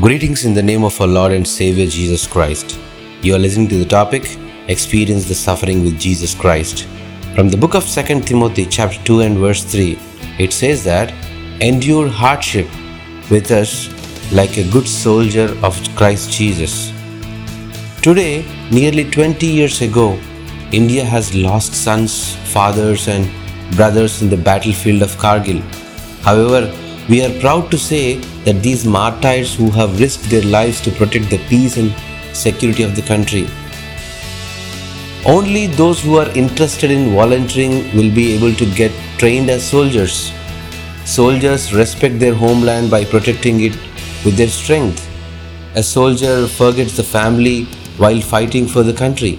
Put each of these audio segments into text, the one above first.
Greetings in the name of our Lord and Savior Jesus Christ. You are listening to the topic Experience the Suffering with Jesus Christ. From the book of 2 Timothy, chapter 2 and verse 3, it says that endure hardship with us like a good soldier of Christ Jesus. Today, nearly 20 years ago, India has lost sons, fathers, and brothers in the battlefield of Kargil. However, we are proud to say that these martyrs who have risked their lives to protect the peace and security of the country. Only those who are interested in volunteering will be able to get trained as soldiers. Soldiers respect their homeland by protecting it with their strength. A soldier forgets the family while fighting for the country.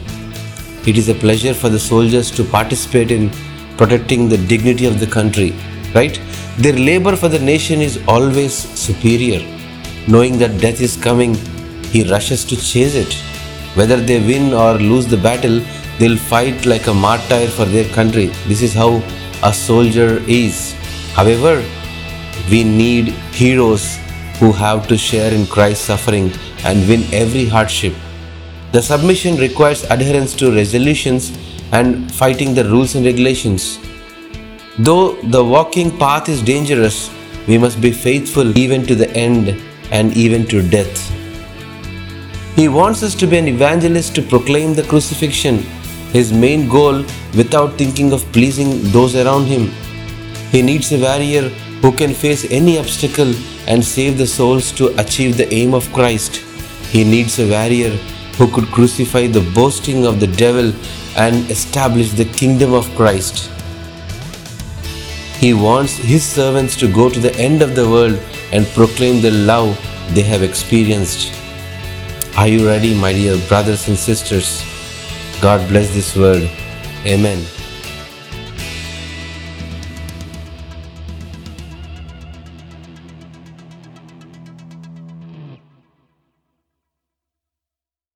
It is a pleasure for the soldiers to participate in protecting the dignity of the country, right? Their labor for the nation is always superior. Knowing that death is coming, he rushes to chase it. Whether they win or lose the battle, they'll fight like a martyr for their country. This is how a soldier is. However, we need heroes who have to share in Christ's suffering and win every hardship. The submission requires adherence to resolutions and fighting the rules and regulations. Though the walking path is dangerous, we must be faithful even to the end and even to death. He wants us to be an evangelist to proclaim the crucifixion, his main goal, without thinking of pleasing those around him. He needs a warrior who can face any obstacle and save the souls to achieve the aim of Christ. He needs a warrior who could crucify the boasting of the devil and establish the kingdom of Christ. He wants His servants to go to the end of the world and proclaim the love they have experienced. Are you ready, my dear brothers and sisters? God bless this world. Amen.